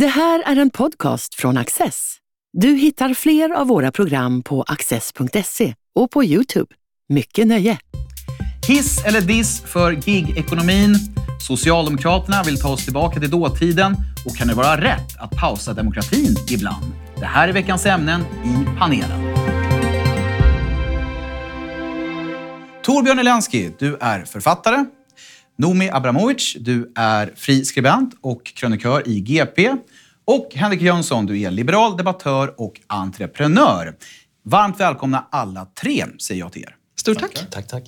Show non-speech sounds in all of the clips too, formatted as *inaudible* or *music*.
Det här är en podcast från Access. Du hittar fler av våra program på access.se och på Youtube. Mycket nöje! Hiss eller diss för gig-ekonomin. Socialdemokraterna vill ta oss tillbaka till dåtiden och kan det vara rätt att pausa demokratin ibland? Det här är veckans ämnen i panelen. Torbjörn Elensky, du är författare. Nomi Abramovic, du är fri skribent och krönikör i GP. Och Henrik Jönsson, du är liberal debattör och entreprenör. Varmt välkomna alla tre, säger jag till er. Stort tack. Tack, tack.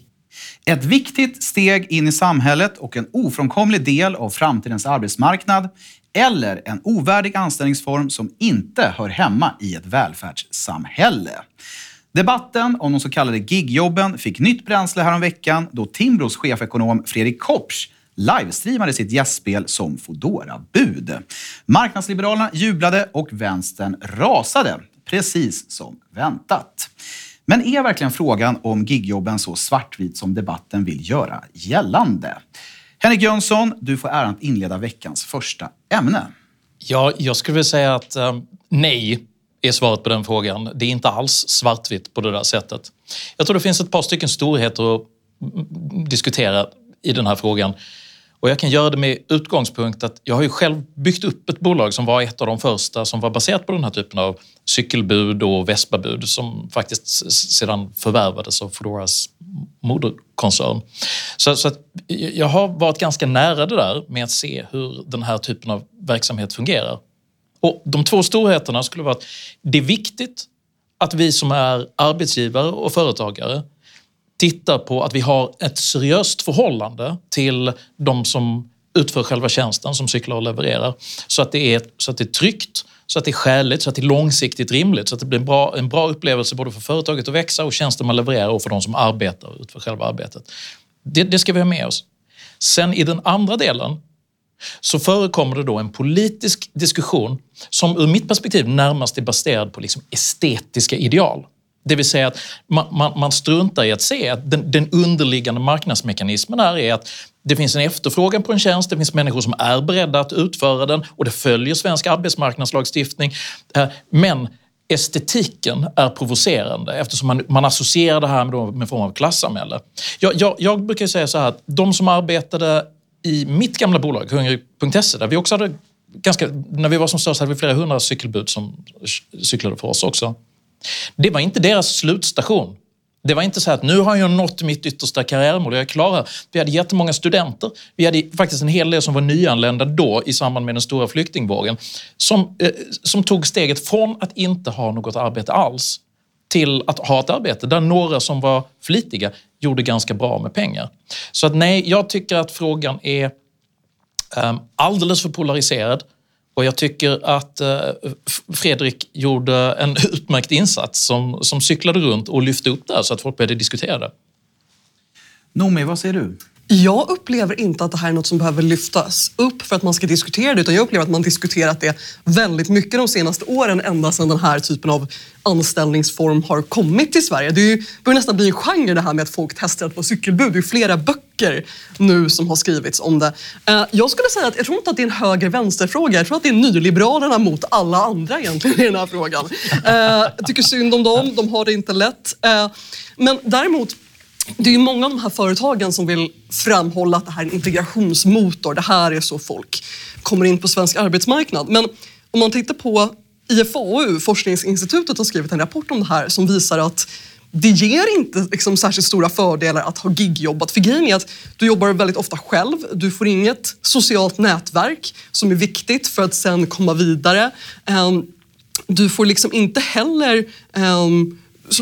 Ett viktigt steg in i samhället och en ofrånkomlig del av framtidens arbetsmarknad eller en ovärdig anställningsform som inte hör hemma i ett välfärdssamhälle. Debatten om de så kallade gigjobben fick nytt bränsle häromveckan då Timbros chefekonom Fredrik Kopsch livestreamade sitt gästspel som fodora bud Marknadsliberalerna jublade och vänstern rasade, precis som väntat. Men är verkligen frågan om gigjobben så svartvit som debatten vill göra gällande? Henrik Jönsson, du får äran att inleda veckans första ämne. Ja, jag skulle vilja säga att um, nej är svaret på den frågan. Det är inte alls svartvitt på det där sättet. Jag tror det finns ett par stycken storheter att diskutera i den här frågan. Och jag kan göra det med utgångspunkt att jag har ju själv byggt upp ett bolag som var ett av de första som var baserat på den här typen av cykelbud och Vespabud som faktiskt sedan förvärvades av Foodoras moderkoncern. Så, så jag har varit ganska nära det där med att se hur den här typen av verksamhet fungerar. Och de två storheterna skulle vara att det är viktigt att vi som är arbetsgivare och företagare tittar på att vi har ett seriöst förhållande till de som utför själva tjänsten, som cyklar och levererar. Så att det är, så att det är tryggt, så att det är skäligt, så att det är långsiktigt rimligt. Så att det blir en bra, en bra upplevelse både för företaget att växa och tjänsten man levererar och för de som arbetar och utför själva arbetet. Det, det ska vi ha med oss. Sen i den andra delen så förekommer det då en politisk diskussion som ur mitt perspektiv närmast är baserad på liksom estetiska ideal. Det vill säga att man, man, man struntar i att se att den, den, underliggande marknadsmekanismen här är att det finns en efterfrågan på en tjänst, det finns människor som är beredda att utföra den och det följer svensk arbetsmarknadslagstiftning. Eh, men estetiken är provocerande eftersom man, man associerar det här med, med form av klassamhälle. Jag, jag, jag brukar säga så här att de som arbetade i mitt gamla bolag, Hungrig.se, där vi också hade ganska, när vi var som störst hade vi flera hundra cykelbud som cyklade för oss också. Det var inte deras slutstation. Det var inte så att nu har jag nått mitt yttersta karriärmål, jag är klar här. Vi hade jättemånga studenter. Vi hade faktiskt en hel del som var nyanlända då i samband med den stora flyktingvågen som, eh, som tog steget från att inte ha något arbete alls till att ha ett arbete där några som var flitiga gjorde ganska bra med pengar. Så att nej, jag tycker att frågan är um, alldeles för polariserad och jag tycker att uh, Fredrik gjorde en *laughs* utmärkt insats som, som cyklade runt och lyfte upp det här så att folk började diskutera det. Noomi, vad säger du? Jag upplever inte att det här är något som behöver lyftas upp för att man ska diskutera det utan jag upplever att man diskuterat det väldigt mycket de senaste åren ända sedan den här typen av anställningsform har kommit till Sverige. Det ju, börjar nästan bli en genre det här med att folk testar att vara cykelbud. Det är flera böcker nu som har skrivits om det. Eh, jag skulle säga att jag tror inte att det är en höger-vänster-fråga. Jag tror att det är nyliberalerna mot alla andra egentligen i den här frågan. Eh, jag tycker synd om dem, de har det inte lätt. Eh, men däremot det är många av de här företagen som vill framhålla att det här är en integrationsmotor. Det här är så folk kommer in på svensk arbetsmarknad. Men om man tittar på IFAU, forskningsinstitutet, har skrivit en rapport om det här som visar att det ger inte liksom särskilt stora fördelar att ha gigjobbat. För grejen är att du jobbar väldigt ofta själv. Du får inget socialt nätverk som är viktigt för att sen komma vidare. Ehm, du får liksom inte heller ehm,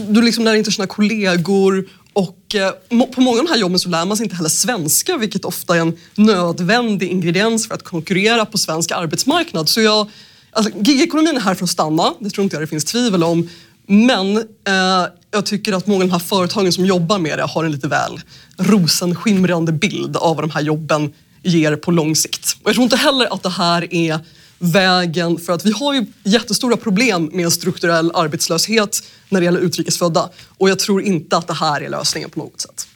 du liksom lär inte känna kollegor och eh, på många av de här jobben så lär man sig inte heller svenska vilket ofta är en nödvändig ingrediens för att konkurrera på svensk arbetsmarknad. Så jag, alltså, gigekonomin är här för att stanna, det tror inte jag det finns tvivel om. Men eh, jag tycker att många av de här företagen som jobbar med det har en lite väl rosenskimrande bild av vad de här jobben ger på lång sikt. Och jag tror inte heller att det här är vägen för att vi har ju jättestora problem med strukturell arbetslöshet när det gäller utrikesfödda och jag tror inte att det här är lösningen på något sätt.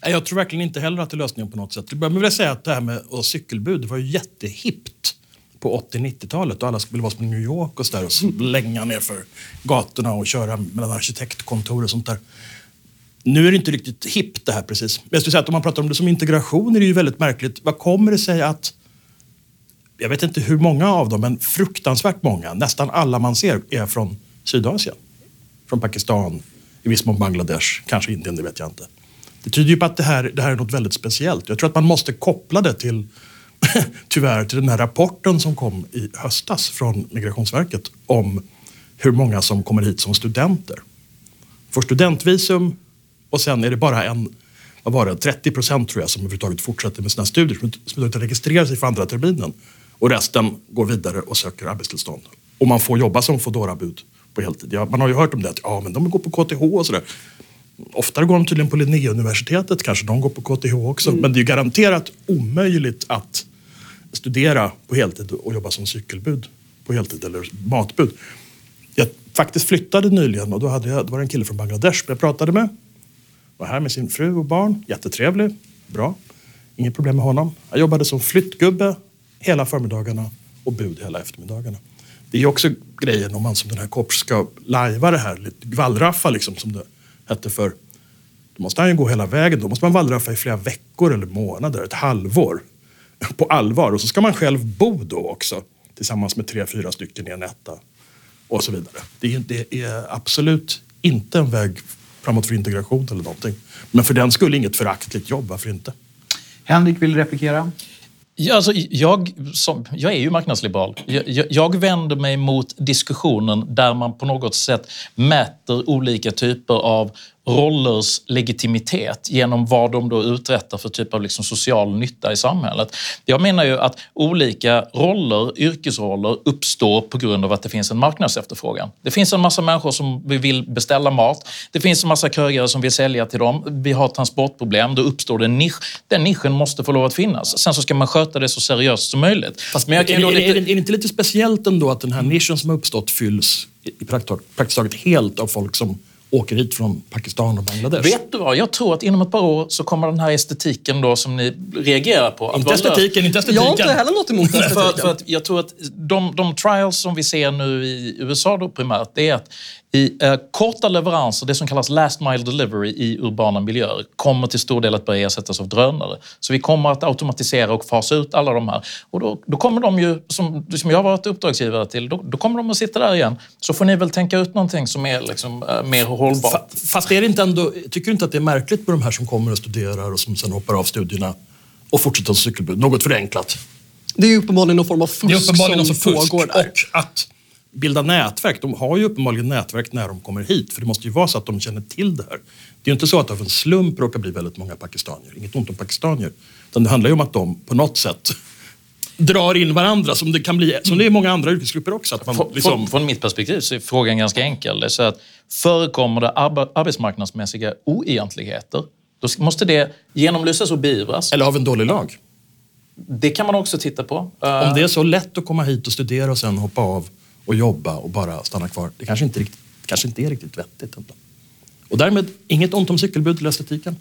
Jag tror verkligen inte heller att det är lösningen på något sätt. Jag vill säga att det här med cykelbud var ju jättehippt på 80-90-talet och alla ville vara som i New York och så där och slänga ner för gatorna och köra mellan arkitektkontor och sånt där. Nu är det inte riktigt hippt det här precis. Men jag skulle säga att om man pratar om det som integration är det ju väldigt märkligt. Vad kommer det sig att jag vet inte hur många av dem, men fruktansvärt många, nästan alla man ser är från Sydasien. Från Pakistan, i viss mån Bangladesh, kanske Indien, det vet jag inte. Det tyder ju på att det här, det här är något väldigt speciellt. Jag tror att man måste koppla det till, *laughs* tyvärr, till den här rapporten som kom i höstas från Migrationsverket om hur många som kommer hit som studenter. Får studentvisum och sen är det bara en, vad var det, 30 procent tror jag som överhuvudtaget fortsätter med sina studier, som inte registrerar sig för andra terminen. Och resten går vidare och söker arbetstillstånd. Och man får jobba som Foodora-bud på heltid. Ja, man har ju hört om det, att ja, men de går på KTH och sådär. Oftare går de tydligen på Linnéuniversitetet, kanske de går på KTH också. Mm. Men det är garanterat omöjligt att studera på heltid och jobba som cykelbud på heltid eller matbud. Jag faktiskt flyttade nyligen och då, hade jag, då var det en kille från Bangladesh jag pratade med. Var här med sin fru och barn, jättetrevlig, bra. Inget problem med honom. Jag jobbade som flyttgubbe hela förmiddagarna och bud hela eftermiddagarna. Det är också grejen om man som den här Kopsch ska lajva det här, lite gvallraffa liksom som det hette för. Då måste han ju gå hela vägen. Då måste man vallraffa i flera veckor eller månader, ett halvår. På allvar. Och så ska man själv bo då också. Tillsammans med tre, fyra stycken i en etta. Och så vidare. Det är, det är absolut inte en väg framåt för integration eller någonting. Men för den skulle inget föraktligt jobb, varför inte? Henrik vill replikera. Ja, alltså, jag, som, jag är ju marknadsliberal. Jag, jag, vänder mig mot diskussionen där man på något sätt mäter olika typer av rollers legitimitet genom vad de då uträttar för typ av liksom social nytta i samhället. Jag menar ju att olika roller, yrkesroller, uppstår på grund av att det finns en marknadsefterfrågan. Det finns en massa människor som vill beställa mat. Det finns en massa krögare som vill sälja till dem. Vi har transportproblem. Då uppstår det en nisch. Den nischen måste få lov att finnas. Sen så ska man sköta det så seriöst som möjligt. Fast Men är, är, lite... är, är, det inte lite speciellt ändå att den här nischen som har uppstått fylls i praktiskt taget helt av folk som åker hit från Pakistan och Bangladesh. Vet du vad? Jag tror att inom ett par år så kommer den här estetiken då som ni reagerar på. Inte estetiken, inte estetiken. Jag har inte heller något emot *laughs* estetiken. För, för att jag tror att de, de trials som vi ser nu i USA då primärt, det är att i eh, korta leveranser, det som kallas last mile delivery i urbana miljöer, kommer till stor del att börja ersättas av drönare. Så vi kommer att automatisera och fasa ut alla de här. Och då, då kommer de ju, som, som jag har varit uppdragsgivare till, då, då, kommer de att sitta där igen. Så får ni väl tänka ut någonting som är liksom, eh, mer hållbart. Fast är det inte ändå, tycker du inte att det är märkligt med de här som kommer och studerar och som sen hoppar av studierna och fortsätter som cykelbud? Något förenklat. Det är uppenbarligen någon form av fusk det är uppenbarligen som fusk pågår där. Och att bilda nätverk. De har ju uppenbarligen nätverk när de kommer hit. För det måste ju vara så att de känner till det här. Det är ju inte så att av en slump råkar bli väldigt många pakistanier. Inget ont om pakistanier. Utan det handlar ju om att de på något sätt *laughs* drar in varandra som det kan bli, som det är många andra yrkesgrupper också. Att man liksom... från, från mitt perspektiv så är frågan ganska enkel. Det är så att förekommer det arbetsmarknadsmässiga oegentligheter, då måste det genomlysas och beivras. Eller av en dålig lag. Det kan man också titta på. Om det är så lätt att komma hit och studera och sen hoppa av och jobba och bara stanna kvar. Det kanske inte, riktigt, kanske inte är riktigt vettigt. Ändå. Och därmed inget ont om cykelbud eller estetiken.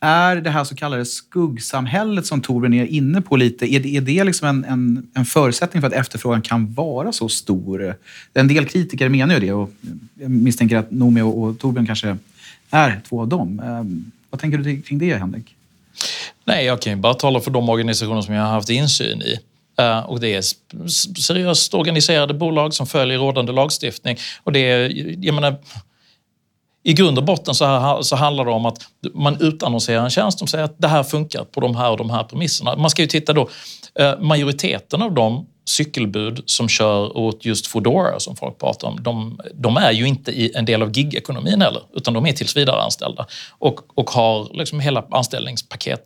Är det här så kallade skuggsamhället som Torbjörn är inne på lite, är det, är det liksom en, en, en, förutsättning för att efterfrågan kan vara så stor? En del kritiker menar ju det och jag misstänker att Noomi och, och Torbjörn kanske är två av dem. Um, vad tänker du kring det, Henrik? Nej, jag kan ju bara tala för de organisationer som jag har haft insyn i. Eh, och det är seriöst organiserade bolag som följer rådande lagstiftning. Och det är, jag menar, i grund och botten så, så handlar det om att man utannonserar en tjänst som säger att det här funkar på de här och de här premisserna. Man ska ju titta då, eh, majoriteten av de cykelbud som kör åt just Foodora som folk pratar om, de, de är ju inte i en del av gigekonomin heller, utan de är tills vidare anställda och, och har liksom hela anställningspaket.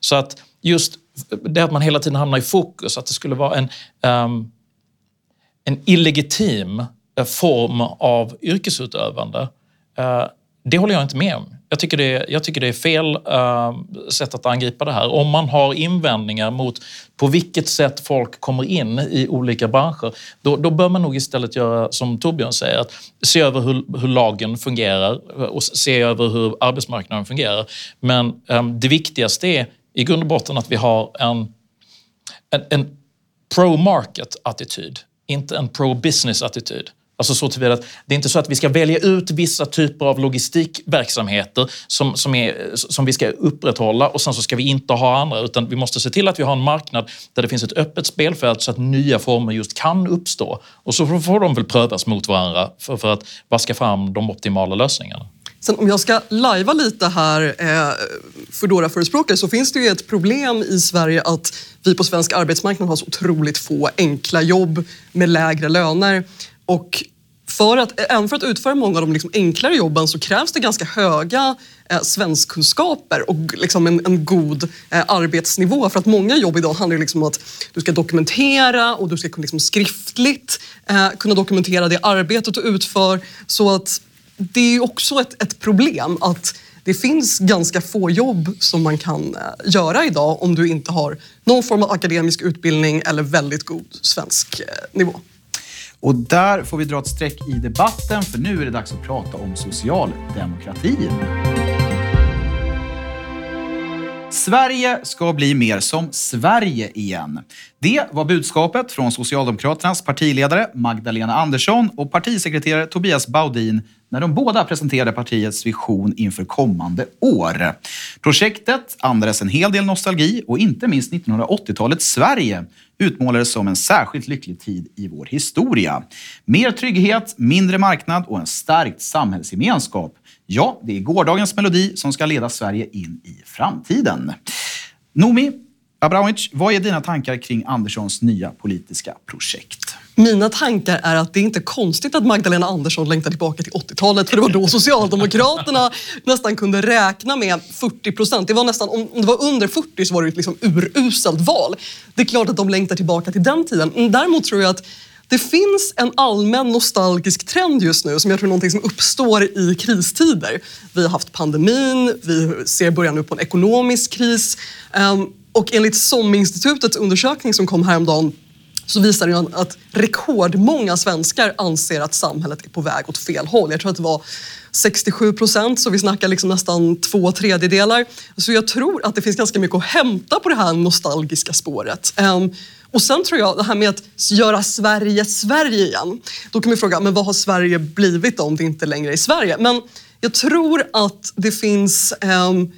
Så att just det att man hela tiden hamnar i fokus, att det skulle vara en, um, en illegitim eh, form av yrkesutövande. Uh, det håller jag inte med om. Jag tycker det är, jag tycker det är fel uh, sätt att angripa det här. Om man har invändningar mot på vilket sätt folk kommer in i olika branscher, då, då bör man nog istället göra som Torbjörn säger, att se över hur, hur lagen fungerar eh, och se över hur arbetsmarknaden fungerar. Men um, det viktigaste är i grund och botten att vi har en, en, en pro-market-attityd, inte en pro-business-attityd. Alltså så tillvida att det är inte så att vi ska välja ut vissa typer av logistikverksamheter som, som, är, som vi ska upprätthålla och sen så ska vi inte ha andra utan vi måste se till att vi har en marknad där det finns ett öppet spelfält så att nya former just kan uppstå. Och så får de väl prövas mot varandra för, för att vaska fram de optimala lösningarna. Sen om jag ska lajva lite här eh, Foodora-förespråkare så finns det ju ett problem i Sverige att vi på svensk arbetsmarknad har så otroligt få enkla jobb med lägre löner. Och för att, även för att utföra många av de liksom enklare jobben så krävs det ganska höga eh, svenskkunskaper och liksom en, en god eh, arbetsnivå. För att många jobb idag handlar liksom om att du ska dokumentera och du ska liksom skriftligt eh, kunna dokumentera det arbetet du utför. Så att det är också ett, ett problem att det finns ganska få jobb som man kan eh, göra idag om du inte har någon form av akademisk utbildning eller väldigt god svensk eh, nivå. Och där får vi dra ett streck i debatten för nu är det dags att prata om socialdemokratin. Sverige ska bli mer som Sverige igen. Det var budskapet från Socialdemokraternas partiledare Magdalena Andersson och partisekreterare Tobias Baudin när de båda presenterade partiets vision inför kommande år. Projektet andades en hel del nostalgi och inte minst 1980-talets Sverige utmålades som en särskilt lycklig tid i vår historia. Mer trygghet, mindre marknad och en stärkt samhällsgemenskap. Ja, det är gårdagens melodi som ska leda Sverige in i framtiden. Nomi Abramovic, vad är dina tankar kring Anderssons nya politiska projekt? Mina tankar är att det är inte konstigt att Magdalena Andersson längtar tillbaka till 80-talet för det var då Socialdemokraterna *laughs* nästan kunde räkna med 40 procent. Det var nästan, om det var under 40 så var det ett liksom uruselt val. Det är klart att de längtar tillbaka till den tiden. Däremot tror jag att det finns en allmän nostalgisk trend just nu som jag tror är någonting som uppstår i kristider. Vi har haft pandemin, vi ser början nu på en ekonomisk kris. Ehm, och enligt SOM-institutets undersökning som kom häromdagen så visar det att rekordmånga svenskar anser att samhället är på väg åt fel håll. Jag tror att det var 67 procent, så vi snackar liksom nästan två tredjedelar. Så jag tror att det finns ganska mycket att hämta på det här nostalgiska spåret. Ehm, och sen tror jag det här med att göra Sverige Sverige igen. Då kan man fråga, men vad har Sverige blivit om det inte längre är Sverige? Men jag tror att det finns ehm,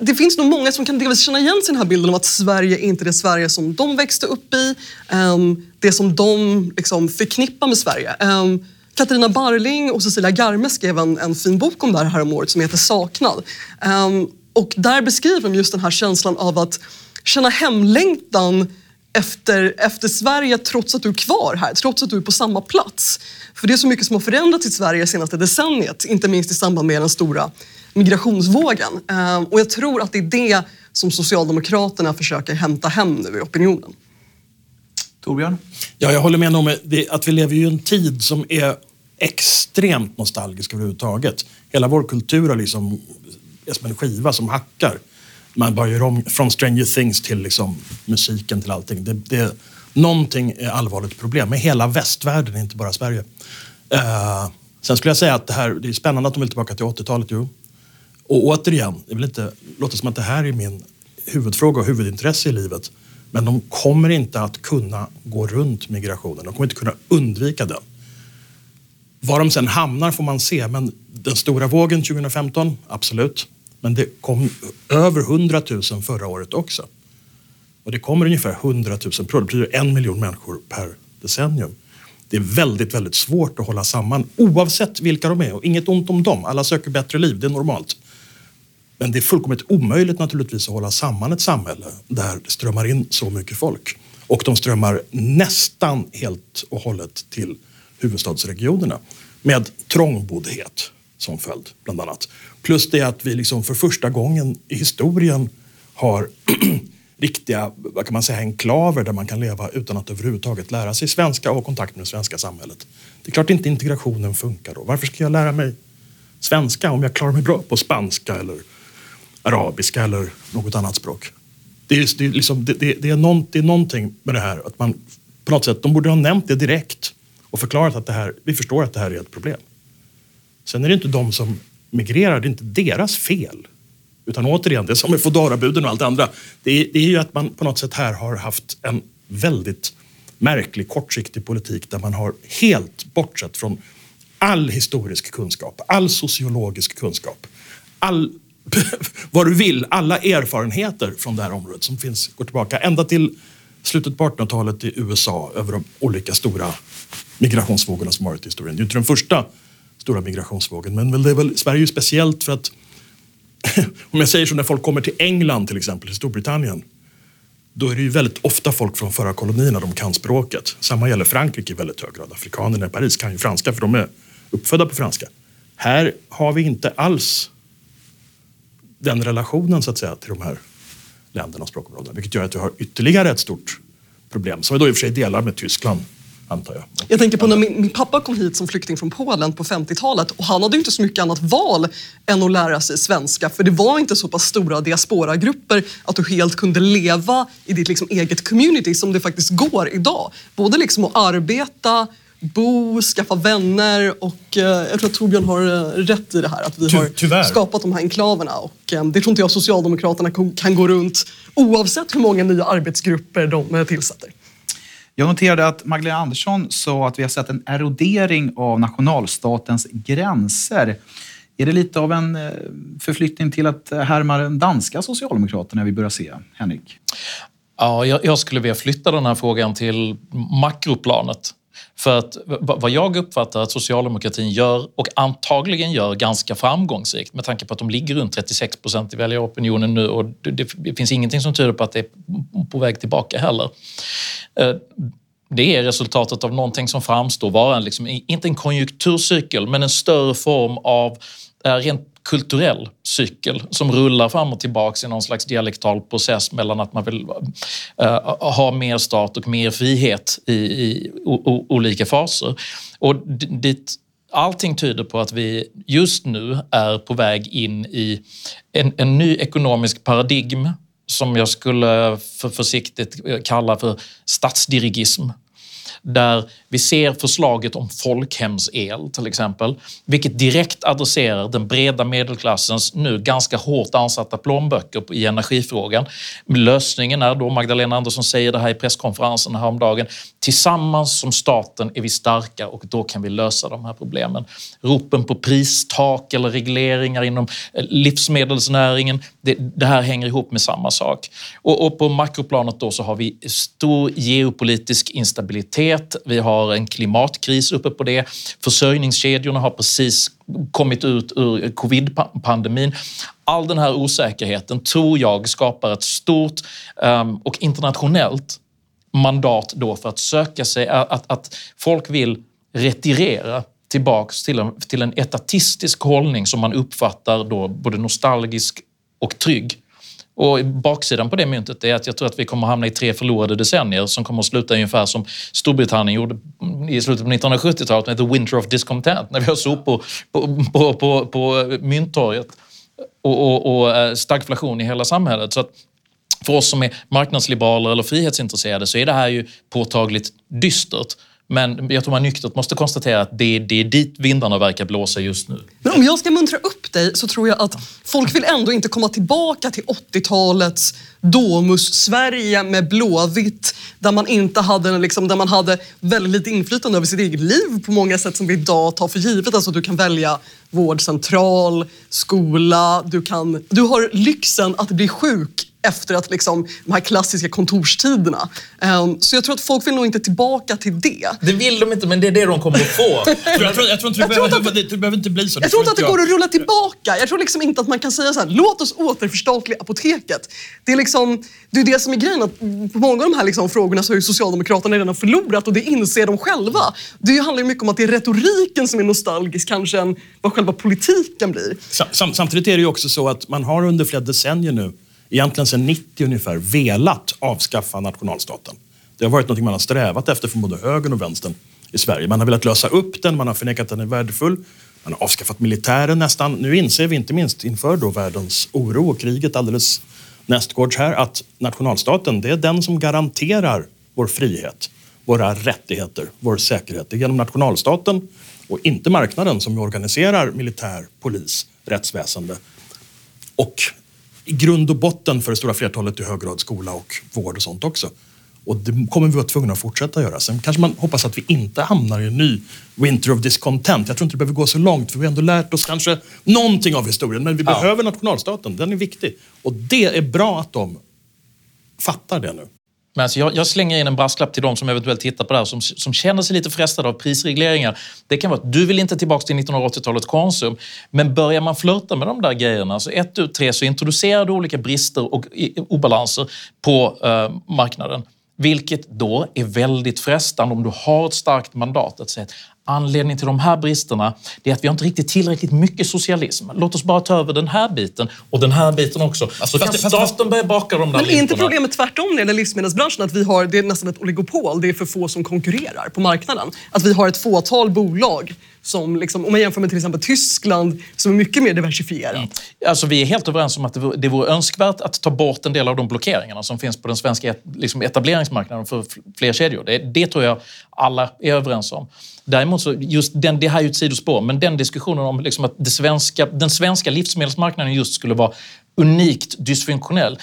det finns nog många som kan delvis känna igen sig i den här bilden av att Sverige inte är det Sverige som de växte upp i. Um, det som de liksom förknippar med Sverige. Um, Katarina Barling och Cecilia Garme skrev en, en fin bok om det här häromåret som heter Saknad. Um, och där beskriver de just den här känslan av att känna hemlängtan efter, efter Sverige trots att du är kvar här, trots att du är på samma plats. För det är så mycket som har förändrats i Sverige senaste decenniet, inte minst i samband med den stora migrationsvågen. Ehm, och jag tror att det är det som Socialdemokraterna försöker hämta hem nu i opinionen. Torbjörn? Ja, jag håller med om att vi lever i en tid som är extremt nostalgisk överhuvudtaget. Hela vår kultur är liksom är som en skiva som hackar. Man bara gör om från Stranger Things till liksom musiken till allting. Det, det, någonting är allvarligt problem med hela västvärlden, inte bara Sverige. Uh, sen skulle jag säga att det, här, det är spännande att de vill tillbaka till 80-talet. Jo. Och återigen, det vill inte låta som att det här är min huvudfråga och huvudintresse i livet. Men de kommer inte att kunna gå runt migrationen. De kommer inte kunna undvika den. Var de sen hamnar får man se, men den stora vågen 2015, absolut. Men det kom över 100 000 förra året också. Och det kommer ungefär 100 000 per år. Det betyder en miljon människor per decennium. Det är väldigt, väldigt svårt att hålla samman oavsett vilka de är. Och inget ont om dem. Alla söker bättre liv, det är normalt. Men det är fullkomligt omöjligt naturligtvis att hålla samman ett samhälle där det strömmar in så mycket folk. Och de strömmar nästan helt och hållet till huvudstadsregionerna med trångboddhet som följd, bland annat. Plus det att vi liksom för första gången i historien har *clears throat* riktiga vad kan man säga, enklaver där man kan leva utan att överhuvudtaget lära sig svenska och ha kontakt med det svenska samhället. Det är klart inte integrationen funkar då. Varför ska jag lära mig svenska om jag klarar mig bra på spanska eller arabiska eller något annat språk. Det är, det är, liksom, det, det, är, någon, det är någonting med det här att man på något sätt, de borde ha nämnt det direkt och förklarat att det här, vi förstår att det här är ett problem. Sen är det inte de som migrerar, det är inte deras fel. Utan återigen, det som med Foodora-buden och allt det andra. Det är, det är ju att man på något sätt här har haft en väldigt märklig kortsiktig politik där man har helt bortsett från all historisk kunskap, all sociologisk kunskap, all *laughs* vad du vill, alla erfarenheter från det här området som finns, går tillbaka ända till slutet på 1800-talet i USA över de olika stora migrationsvågorna som varit i historien. Det är inte den första stora migrationsvågen, men det är väl, Sverige är ju speciellt för att *laughs* om jag säger så när folk kommer till England till exempel, till Storbritannien, då är det ju väldigt ofta folk från förra kolonierna, de kan språket. Samma gäller Frankrike i väldigt hög grad. Afrikanerna i Paris kan ju franska för de är uppfödda på franska. Här har vi inte alls den relationen så att säga till de här länderna och språkområdena. Vilket gör att vi har ytterligare ett stort problem som vi då i och för sig delar med Tyskland antar jag. Jag tänker på när min, min, pappa kom hit som flykting från Polen på 50-talet och han hade inte så mycket annat val än att lära sig svenska för det var inte så pass stora diasporagrupper att du helt kunde leva i ditt liksom eget community som det faktiskt går idag. Både liksom att arbeta bo, skaffa vänner och eh, jag tror att Torbjörn har eh, rätt i det här att vi har tyvärr. skapat de här enklaverna och eh, det tror inte jag Socialdemokraterna kan gå runt oavsett hur många nya arbetsgrupper de tillsätter. Jag noterade att Magdalena Andersson sa att vi har sett en erodering av nationalstatens gränser. Är det lite av en förflyttning till att härma den danska socialdemokraterna vi börjar se, Henrik? Ja, jag, jag skulle vilja flytta den här frågan till makroplanet. För att vad jag uppfattar att socialdemokratin gör och antagligen gör ganska framgångsrikt med tanke på att de ligger runt 36 procent i väljaropinionen nu och det finns ingenting som tyder på att det är på väg tillbaka heller. Eh, det är resultatet av någonting som framstår vara, liksom, inte en konjunkturcykel, men en större form av eh, rent kulturell cykel som rullar fram och tillbaka i någon slags dialektal process mellan att man vill uh, ha mer stat och mer frihet i, i o, olika faser. Och dit allting tyder på att vi just nu är på väg in i en, en ny ekonomisk paradigm som jag skulle för försiktigt kalla för statsdirigism där vi ser förslaget om folkhemsel till exempel, vilket direkt adresserar den breda medelklassens nu ganska hårt ansatta plånböcker i energifrågan. Lösningen är då, Magdalena Andersson säger det här i presskonferensen häromdagen, tillsammans som staten är vi starka och då kan vi lösa de här problemen. Ropen på pristak eller regleringar inom eh, livsmedelsnäringen, det, det här hänger ihop med samma sak. Och, och på makroplanet då så har vi stor geopolitisk instabilitet arbetslöshet, vi har en klimatkris uppe på det. Försörjningskedjorna har precis kommit ut ur covid-pandemin. All den här osäkerheten tror jag skapar ett stort ehm, och internationellt mandat då för att söka sig, eh, att, att folk vill retirera tillbaks till en, till en etatistisk hållning som man uppfattar då både nostalgisk och trygg. Och baksidan på det myntet är att jag tror att vi kommer hamna i tre förlorade decennier som kommer att sluta ungefär som Storbritannien gjorde i slutet på 1970-talet med The Winter of Discontent när vi har sopor på, på, på, på Mynttorget och, och, och eh, stagflation i hela samhället. Så att för oss som är marknadsliberaler eller frihetsintresserade så är det här ju påtagligt dystert. Men jag tror man nyktert måste konstatera att det, det är dit vindarna verkar blåsa just nu. Men om jag ska muntra upp dig så tror jag att folk vill ändå inte komma tillbaka till 80-talets Domus-Sverige med blåvitt där man inte hade, liksom, där man hade väldigt lite inflytande över sitt eget liv på många sätt som vi idag tar för givet. Alltså du kan välja vårdcentral, skola, du, kan, du har lyxen att bli sjuk efter att liksom, de här klassiska kontorstiderna. Um, så jag tror att folk vill nog inte tillbaka till det. Det vill de inte, men det är det de kommer att få. *laughs* jag, tror, jag tror inte det, behöver, att, det behöver inte bli så. Jag tror inte att det går att rulla tillbaka. Jag tror liksom inte att man kan säga så här, låt oss återförstatliga apoteket. Det är, liksom, det är det som är grejen, att på många av de här liksom frågorna så har ju Socialdemokraterna redan förlorat och det inser de själva. Det handlar ju mycket om att det är retoriken som är nostalgisk kanske än vad själva politiken blir. Sam, samtidigt är det ju också så att man har under flera decennier nu egentligen sedan 90 ungefär, velat avskaffa nationalstaten. Det har varit något man har strävat efter från både högern och vänstern i Sverige. Man har velat lösa upp den, man har förnekat att den är värdefull. Man har avskaffat militären nästan. Nu inser vi, inte minst inför då världens oro och kriget alldeles nästgårds här, att nationalstaten det är den som garanterar vår frihet, våra rättigheter, vår säkerhet. Det är genom nationalstaten och inte marknaden som vi organiserar militär, polis, rättsväsende och i grund och botten för det stora flertalet i hög grad skola och vård och sånt också. Och det kommer vi vara tvungna att fortsätta göra. Sen kanske man hoppas att vi inte hamnar i en ny winter of discontent. Jag tror inte det behöver gå så långt, för vi har ändå lärt oss kanske någonting av historien. Men vi Ja. behöver nationalstaten, den är viktig. Och det är bra att de fattar det nu. Men alltså jag, jag slänger in en brasklapp till de som eventuellt tittar på det här som, som känner sig lite frestade av prisregleringar. Det kan vara att du vill inte tillbaka till 1980-talets Konsum, men börjar man flirta med de där grejerna, så ett, tu, tre, så introducerar du olika brister och obalanser på eh, marknaden. Vilket då är väldigt frestande om du har ett starkt mandat att säga att anledningen till de här bristerna är att vi har inte riktigt tillräckligt mycket socialism. Låt oss bara ta över den här biten och den här biten också. så kan fast- fast- staten börja baka de där Men är inte problemet tvärtom när det gäller livsmedelsbranschen? Att vi har, det är nästan ett oligopol, det är för få som konkurrerar på marknaden. Att vi har ett fåtal bolag som, liksom, om man jämför med till exempel Tyskland, som är mycket mer diversifierat. Alltså, vi är helt överens om att det vore, det vore önskvärt att ta bort en del av de blockeringarna som finns på den svenska liksom etableringsmarknaden för fler kedjor. Det, det tror jag alla är överens om. Däremot så, just den, det här är ju ett sidospår, men den diskussionen om liksom att det svenska, den svenska livsmedelsmarknaden just skulle vara unikt dysfunktionell.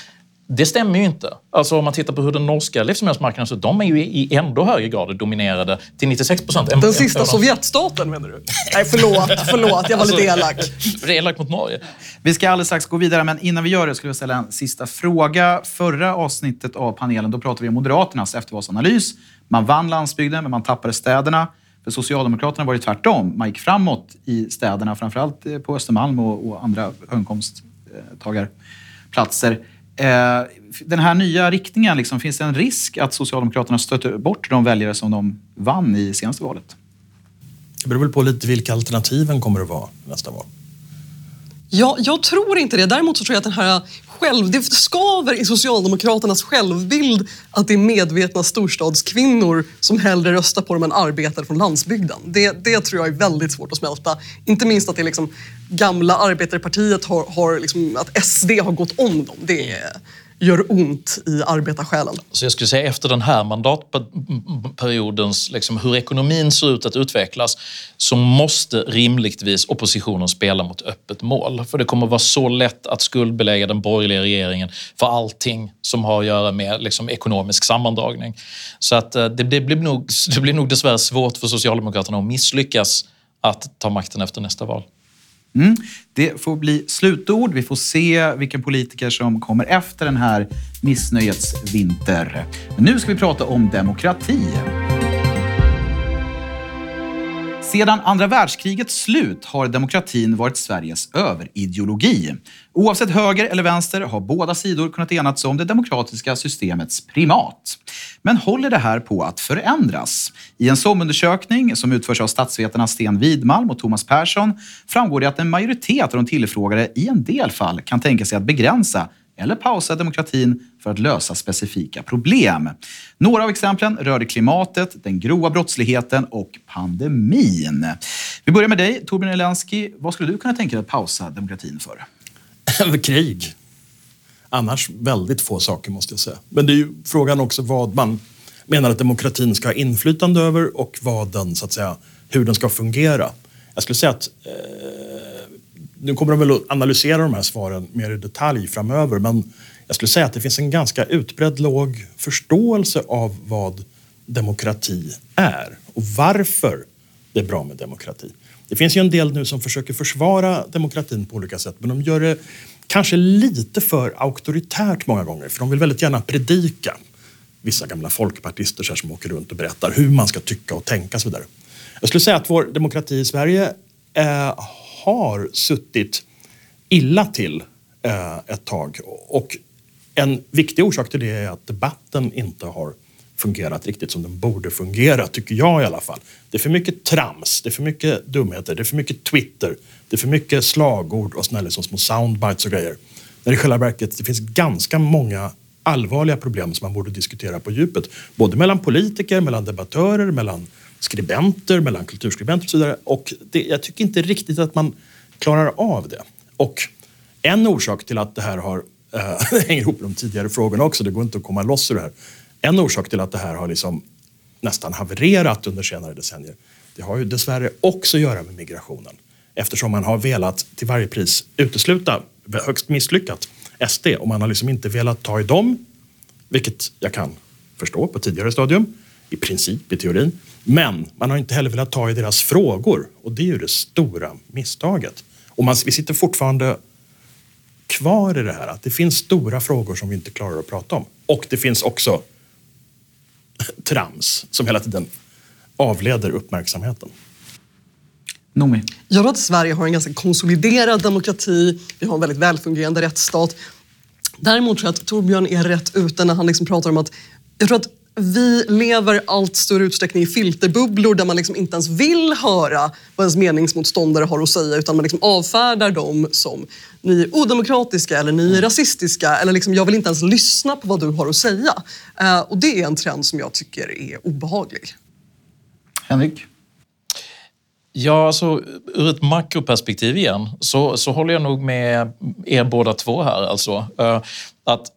Det stämmer ju inte. Alltså om man tittar på hur den norska livsmedelsmarknaden ser ut, de är ju i ändå högre grad dominerade till 96 procent. Den sista Sovjetstaten menar du? *laughs* Nej, förlåt, förlåt, jag var lite elak. *laughs* Det är elakt mot Norge. Vi ska alldeles strax gå vidare, men innan vi gör det skulle jag ställa en sista fråga. Förra avsnittet av panelen, då pratade vi om Moderaternas eftervalsanalys. Man vann landsbygden, men man tappade städerna. För Socialdemokraterna var det tvärtom. Man gick framåt i städerna, framförallt eh, på Östermalm och, och andra höginkomsttagarplatser. Eh, den här nya riktningen, liksom, finns det en risk att Socialdemokraterna stöter bort de väljare som de vann i senaste valet? Det beror väl på lite vilka alternativen kommer att vara nästa val. Ja, jag tror inte det. Däremot så tror jag att den här själv, det skaver i Socialdemokraternas självbild att det är medvetna storstadskvinnor som hellre röstar på dem än arbetare från landsbygden. Det, det tror jag är väldigt svårt att smälta. Inte minst att det liksom gamla arbetarpartiet har, har liksom, att SD har gått om dem. Det gör ont i arbetarsjälen. Så jag skulle säga efter den här mandatperiodens, liksom, hur ekonomin ser ut att utvecklas, så måste rimligtvis oppositionen spela mot öppet mål. För det kommer vara så lätt att skuldbelägga den borgerliga regeringen för allting som har att göra med liksom, ekonomisk sammandragning. Så att eh, det, det, blir nog, *laughs* det blir nog dessvärre svårt för Socialdemokraterna att misslyckas att ta makten efter nästa val. Mm. Det får bli slutord. Vi får se vilken politiker som kommer efter den här missnöjets vinter. Men nu ska vi prata om demokrati. Sedan andra världskrigets slut har demokratin varit Sveriges överideologi. Oavsett höger eller vänster har båda sidor kunnat enats om det demokratiska systemets primat. Men håller det här på att förändras? I en SOM-undersökning som utförs av statsvetarna Sten Widmalm och Thomas Persson framgår det att en majoritet av de tillfrågade i en del fall kan tänka sig att begränsa eller pausa demokratin för att lösa specifika problem. Några av exemplen rörde klimatet, den grova brottsligheten och pandemin. Vi börjar med dig, Torbjörn Elensky. Vad skulle du kunna tänka dig att pausa demokratin för? *laughs* Krig. Annars väldigt få saker måste jag säga. Men det är ju frågan också vad man menar att demokratin ska ha inflytande över och vad den, så att säga, hur den ska fungera. Jag skulle säga att eh, nu kommer de väl att analysera de här svaren mer i detalj framöver men jag skulle säga att det finns en ganska utbredd låg förståelse av vad demokrati är och varför det är bra med demokrati. Det finns ju en del nu som försöker försvara demokratin på olika sätt men de gör det kanske lite för auktoritärt många gånger för de vill väldigt gärna predika. Vissa gamla folkpartister så som åker runt och berättar hur man ska tycka och tänka och så vidare. Jag skulle säga att vår demokrati i Sverige eh, har suttit illa till eh, ett tag. Och en viktig orsak till det är att debatten inte har fungerat riktigt som den borde fungera, tycker jag i alla fall. Det är för mycket trams, det är för mycket dumheter, det är för mycket Twitter, det är för mycket slagord och såna liksom små soundbites och grejer. När i själva verket det finns ganska många allvarliga problem som man borde diskutera på djupet. Både mellan politiker, mellan debattörer, mellan skribenter, mellan kulturskribenter och så vidare. Och det, jag tycker inte riktigt att man klarar av det. Och en orsak till att det här har, äh, *laughs* det hänger ihop med de tidigare frågorna också, det går inte att komma loss ur det här. En orsak till att det här har liksom nästan havererat under senare decennier, det har ju dessvärre också att göra med migrationen. Eftersom man har velat till varje pris utesluta, högst misslyckat, SD och man har liksom inte velat ta i dem, vilket jag kan förstå på tidigare stadium, i princip i teorin. Men man har inte heller velat ta i deras frågor och det är ju det stora misstaget. Och man, vi sitter fortfarande kvar i det här att det finns stora frågor som vi inte klarar att prata om. Och det finns också *laughs* trams som hela tiden avleder uppmärksamheten. Noomi? Jag tror att Sverige har en ganska konsoliderad demokrati. Vi har en väldigt välfungerande rättsstat. Däremot tror jag att Torbjörn är rätt ute när han liksom pratar om att jag tror att vi lever allt större utsträckning i filterbubblor där man liksom inte ens vill höra vad ens meningsmotståndare har att säga utan man liksom avfärdar dem som ni är odemokratiska eller ni är rasistiska eller liksom, jag vill inte ens lyssna på vad du har att säga. Uh, och det är en trend som jag tycker är obehaglig. Henrik? Ja, alltså, ur ett makroperspektiv igen så, så håller jag nog med er båda två här. Alltså, uh, att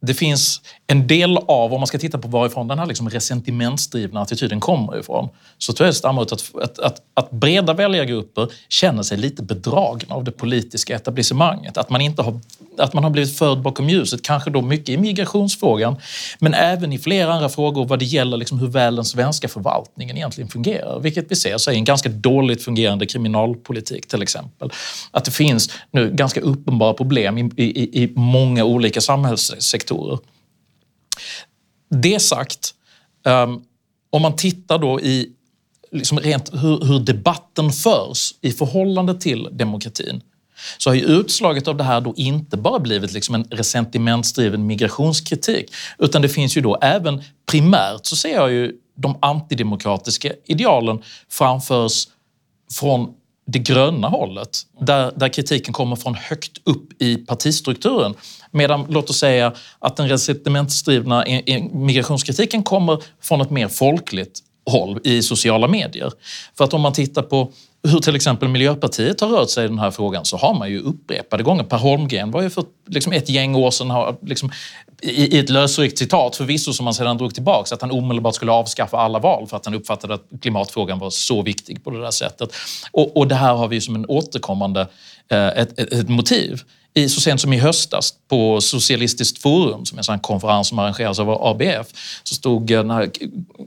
det finns en del av, om man ska titta på varifrån den här liksom resentimentsdrivna attityden kommer ifrån, så tror jag det stammar ut att, att, att, att breda väljargrupper känner sig lite bedragna av det politiska etablissemanget. Att man, inte har, att man har blivit förd bakom ljuset, kanske då mycket i migrationsfrågan, men även i flera andra frågor vad det gäller liksom hur väl den svenska förvaltningen egentligen fungerar. Vilket vi ser sig i en ganska dåligt fungerande kriminalpolitik till exempel. Att det finns nu ganska uppenbara problem i, i, i många olika samhällssektorer. Det sagt, um, om man tittar då i liksom rent hur, hur, debatten förs i förhållande till demokratin så har ju utslaget av det här då inte bara blivit liksom en resentimentsdriven migrationskritik utan det finns ju då även primärt så ser jag ju de antidemokratiska idealen framförs från det gröna hållet, där, där kritiken kommer från högt upp i partistrukturen. Medan, låt oss säga, att den resentimentsdrivna migrationskritiken kommer från ett mer folkligt håll i sociala medier. För att om man tittar på hur till exempel Miljöpartiet har rört sig i den här frågan så har man ju upprepade gånger, Per Holmgren var ju för liksom ett gäng år sedan har liksom, i ett lösryckt citat förvisso som han sedan drog tillbaka att han omedelbart skulle avskaffa alla val för att han uppfattade att klimatfrågan var så viktig på det där sättet. Och, och det här har vi som en återkommande eh, ett, ett, ett motiv i, så sent som i höstas på Socialistiskt forum, som är en konferens som arrangeras av ABF, så stod den här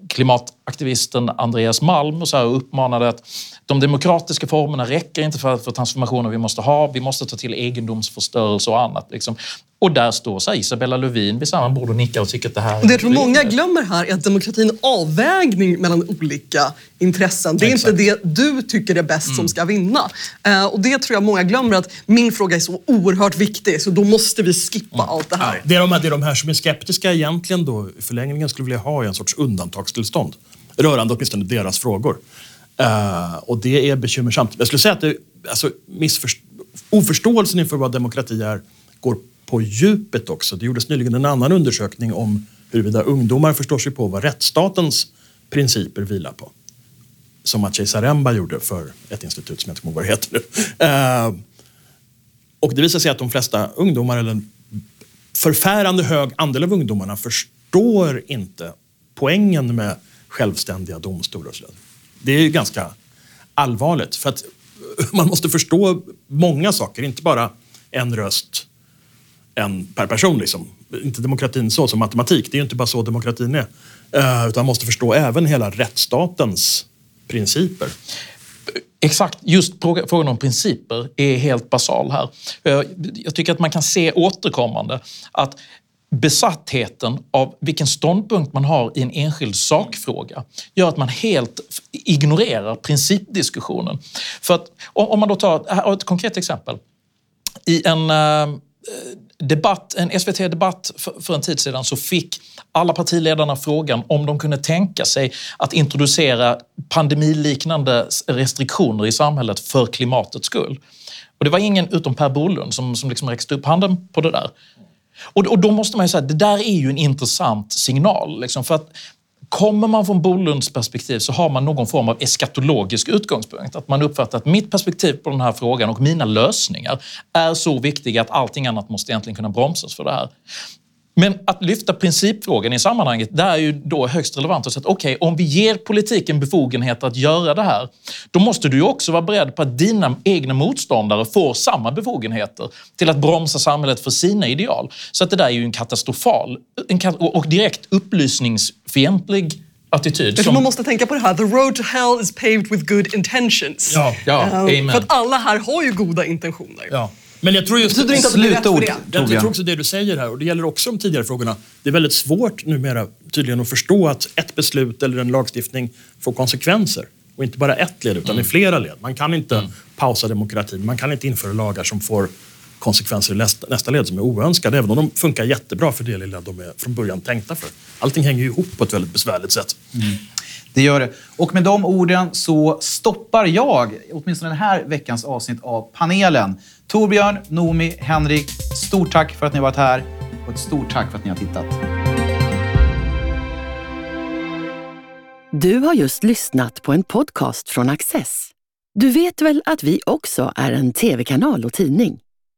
klimataktivisten Andreas Malm och, så och uppmanade att de demokratiska formerna räcker inte för, för transformationer vi måste ha. Vi måste ta till egendomsförstörelse och annat. Liksom. Och där står så Isabella Lövin vid samma bord och nickar och tycker att det här... Det jag tror många glömmer här är att demokratin är en avvägning mellan olika intressen. Det är Exakt. inte det du tycker är bäst mm. som ska vinna. Uh, och det tror jag många glömmer att min fråga är så oerhört viktig så då måste vi skippa mm. allt det här. Det är, de här. det är de här som är skeptiska egentligen då i förlängningen skulle vilja ha en sorts undantagstillstånd rörande åtminstone deras frågor. Uh, och det är bekymmersamt. Jag skulle säga att det, alltså, oförståelsen inför vad demokrati är går på djupet också. Det gjordes nyligen en annan undersökning om huruvida ungdomar förstår sig på vad rättsstatens principer vilar på. Som Maciej Zaremba gjorde för ett institut som jag inte kommer ihåg vad det heter nu. Uh, och det visar sig att de flesta ungdomar, eller en förfärande hög andel av ungdomarna, förstår inte poängen med självständiga domstolar. Det är ju ganska allvarligt för att *laughs* man måste förstå många saker, inte bara en röst en per person. Liksom. Inte demokratin så som matematik, det är ju inte bara så demokratin är. Eh, utan man måste förstå även hela rättsstatens principer. Exakt, just frågan om principer är helt basal här. Eh, jag tycker att man kan se återkommande att besattheten av vilken ståndpunkt man har i en enskild sakfråga gör att man helt ignorerar principdiskussionen. För att, om man då tar ett konkret exempel. I en eh, debatt, en SVT-debatt för en tid sedan så fick alla partiledarna frågan om de kunde tänka sig att introducera pandemiliknande restriktioner i samhället för klimatets skull. Och det var ingen utom Per Bolund som, som liksom räckte upp handen på det där. Och, och då måste man ju säga att det där är ju en intressant signal. Liksom, för att Kommer man från Bolunds perspektiv så har man någon form av eskatologisk utgångspunkt. Att man uppfattar att mitt perspektiv på den här frågan och mina lösningar är så viktiga att allting annat måste egentligen kunna bromsas för det här. Men att lyfta principfrågan i sammanhanget, det är ju då högst relevant att säga att okej, okay, om vi ger politiken befogenhet att göra det här, då måste du ju också vara beredd på att dina egna motståndare får samma befogenheter till att bromsa samhället för sina ideal. Så att det där är ju en katastrofal en, och direkt upplysnings upplysningsfientlig attityd. Som... Man måste tänka på det här, the road to hell is paved with good intentions. Ja, ja, uh, amen. För att alla här har ju goda intentioner. Ja. Men jag tror just det inte att det det. Jag, jag tror också det du säger här, och det gäller också de tidigare frågorna. Det är väldigt svårt numera tydligen att förstå att ett beslut eller en lagstiftning får konsekvenser. Och inte bara ett led, utan mm. i flera led. Man kan inte mm. pausa demokratin, man kan inte införa lagar som får konsekvenser i nästa led som är oönskade, även om de funkar jättebra för det lilla de är från början tänkta för. Allting hänger ju ihop på ett väldigt besvärligt sätt. Mm. Det gör det. Och med de orden så stoppar jag åtminstone den här veckans avsnitt av panelen. Torbjörn, Nomi, Henrik, stort tack för att ni har varit här och ett stort tack för att ni har tittat. Du har just lyssnat på en podcast från Access. Du vet väl att vi också är en tv-kanal och tidning?